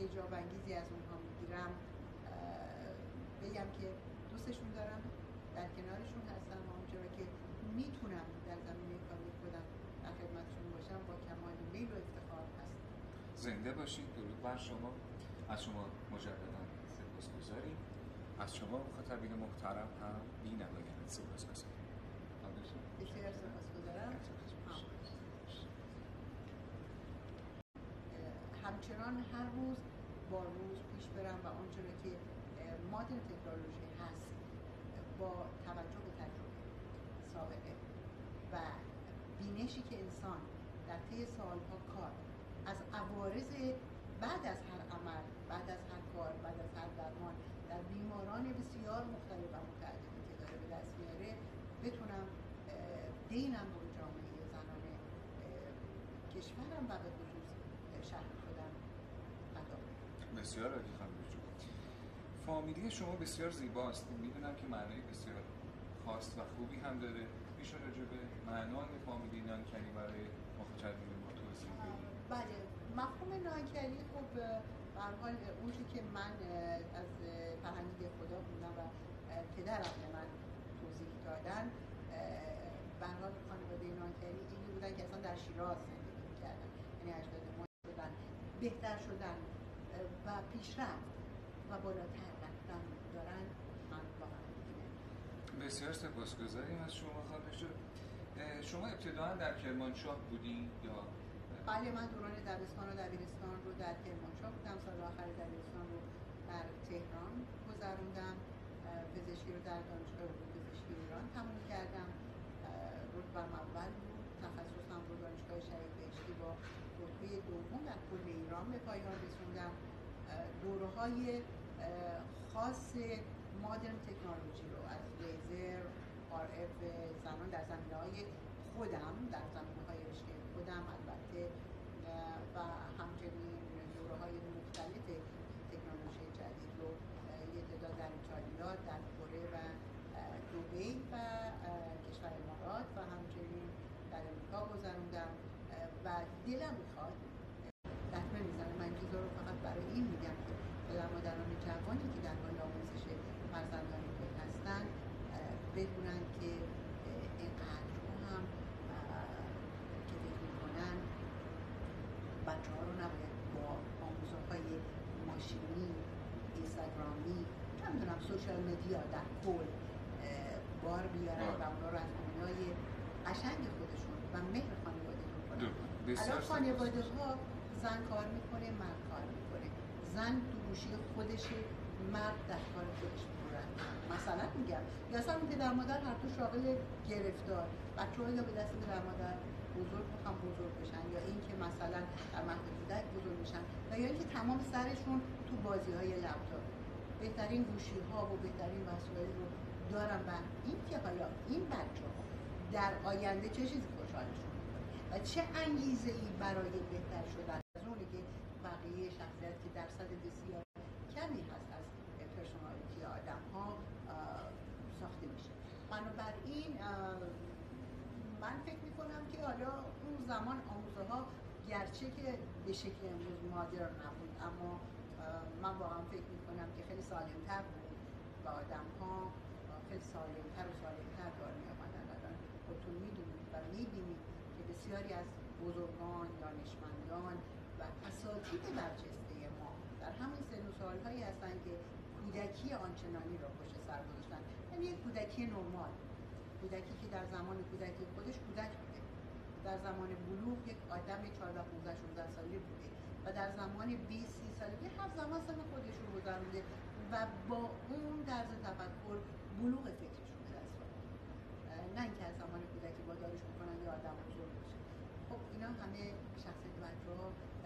اعجاب انگیزی از اونها می‌گیرم بگم که دوستشون دارم در کنارشون هستم و اونجا که می‌تونم در زمینه کاری خودم در خدمتشون باشم با کمال میل و افتخار هستم. زنده باشید درود بر شما. از شما مجددا سپاس گذاریم از شما مخاطبین محترم هم بی نمایان سپاس گذاریم بسیار سپاس گذارم همچنان هر روز با روز پیش برم و آنچه که مادر تکنولوژی هست با توجه به تجربه سابقه و بینشی که انسان در طی سالها کار از عوارض بعد از هر عمل بعد از هر کار بعد از هر درمان در بیماران بسیار مختلف و متعددی که داره به دست میاره بتونم دینم رو جامعه زنان کشورم و به بسیار عالی فامیلی شما بسیار زیباست. می‌دونم که معنی بسیار خاص و خوبی هم داره. میشه راجع به معنای فامیلی نانکنی برای مخاطبین ما توضیح بدید بله. مفهوم نانکنی خب به حال اونچه که من از فرهنگ خدا بودم و پدرم به من توضیح دادن به حال خانواده نانکنی اینی بودن که اصلا در شیراز زندگی می‌کردن. یعنی اجداد ما بهتر شدن. و پیشرفت و بالاتر رفتن دارن من واقعا بسیار سپاسگزاریم از شما خانم شما ابتداعا در کرمانشاه بودین یا؟ بله من دوران دبستان و دبیرستان رو در کرمانشاه بودم. سال آخر دبیرستان رو در تهران گذروندم. پزشکی رو در دانشگاه پزشکی ایران تموم کردم. رتبم اول بود. تخصصم رو دانشگاه شهید بهشتی با رتبه در کل ایران به پایان رسوندم. دوره های خاص مادرن تکنولوژی رو از لیزر آر اف زمان در زمینه های خودم در زمینه های رشته خودم البته و همچنین دوره های مختلف تکنولوژی جدید رو یه تعداد در ایتالیا در کره و دوبی و کشور امارات و همچنین در امریکا گذروندم و دلم می‌خواد دکمه می‌زنم من رو فقط برای این میگم که پدر مادران جوانی که در حال آموزش فرزندان خود هستن بدونن که اینقدر هم که فکر می‌کنن. بچه ها رو نباید با آموزه های ماشینی اینستاگرامی نمی‌دونم سوشال مدیا در کل بار بیارن و اونا رو از دنیای قشنگ خودشون و مهر خانواده کنن. الان خانواده ها زن کار می‌کنه مرد کار می‌کنه. زن تو گوشی خودشه مرد در کار خودش می‌کنن مثلا میگم یا اصلا پدر مادر هر تو شاغل گرفتار. بچه یا به دست پدر مادر بزرگ می‌خوام بزرگ بشن یا اینکه مثلا در مهد کودک بزرگ میشن و یا اینکه تمام سرشون تو بازی های لپتاپ. بهترین گوشی ها و بهترین وسایل رو دارن و این که حالا این بچه ها در آینده چه چیزی خوشحالشون و چه انگیزه ای برای بهتر شدن؟ بقیه شخصیت که درصد بسیار کمی هست از پرسونالیتی آدم ها ساخته میشه. بنابراین من فکر می‌کنم که حالا اون زمان آموزه ها گرچه که به شکل امروز مادر نبود اما من واقعا فکر می‌کنم که خیلی سالمتر بود و آدم ها خیلی سالمتر و سالمتر دار می الان خودتون می‌دونید و می‌بینید که بسیاری از بزرگان دانشمندان و اساتید برجسته ما در همین سن و سالهایی هستن که کودکی آنچنانی را پشت سر گذاشتن. یعنی یک کودکی نرمال. کودکی که در زمان کودکی خودش کودک بوده. در زمان بلوغ یک آدم 14 15 16 ساله بوده. و در زمان 20 30 سالگی هر زمان سن خودش رو گذرونده و با اون طرز تفکر بلوغ فکر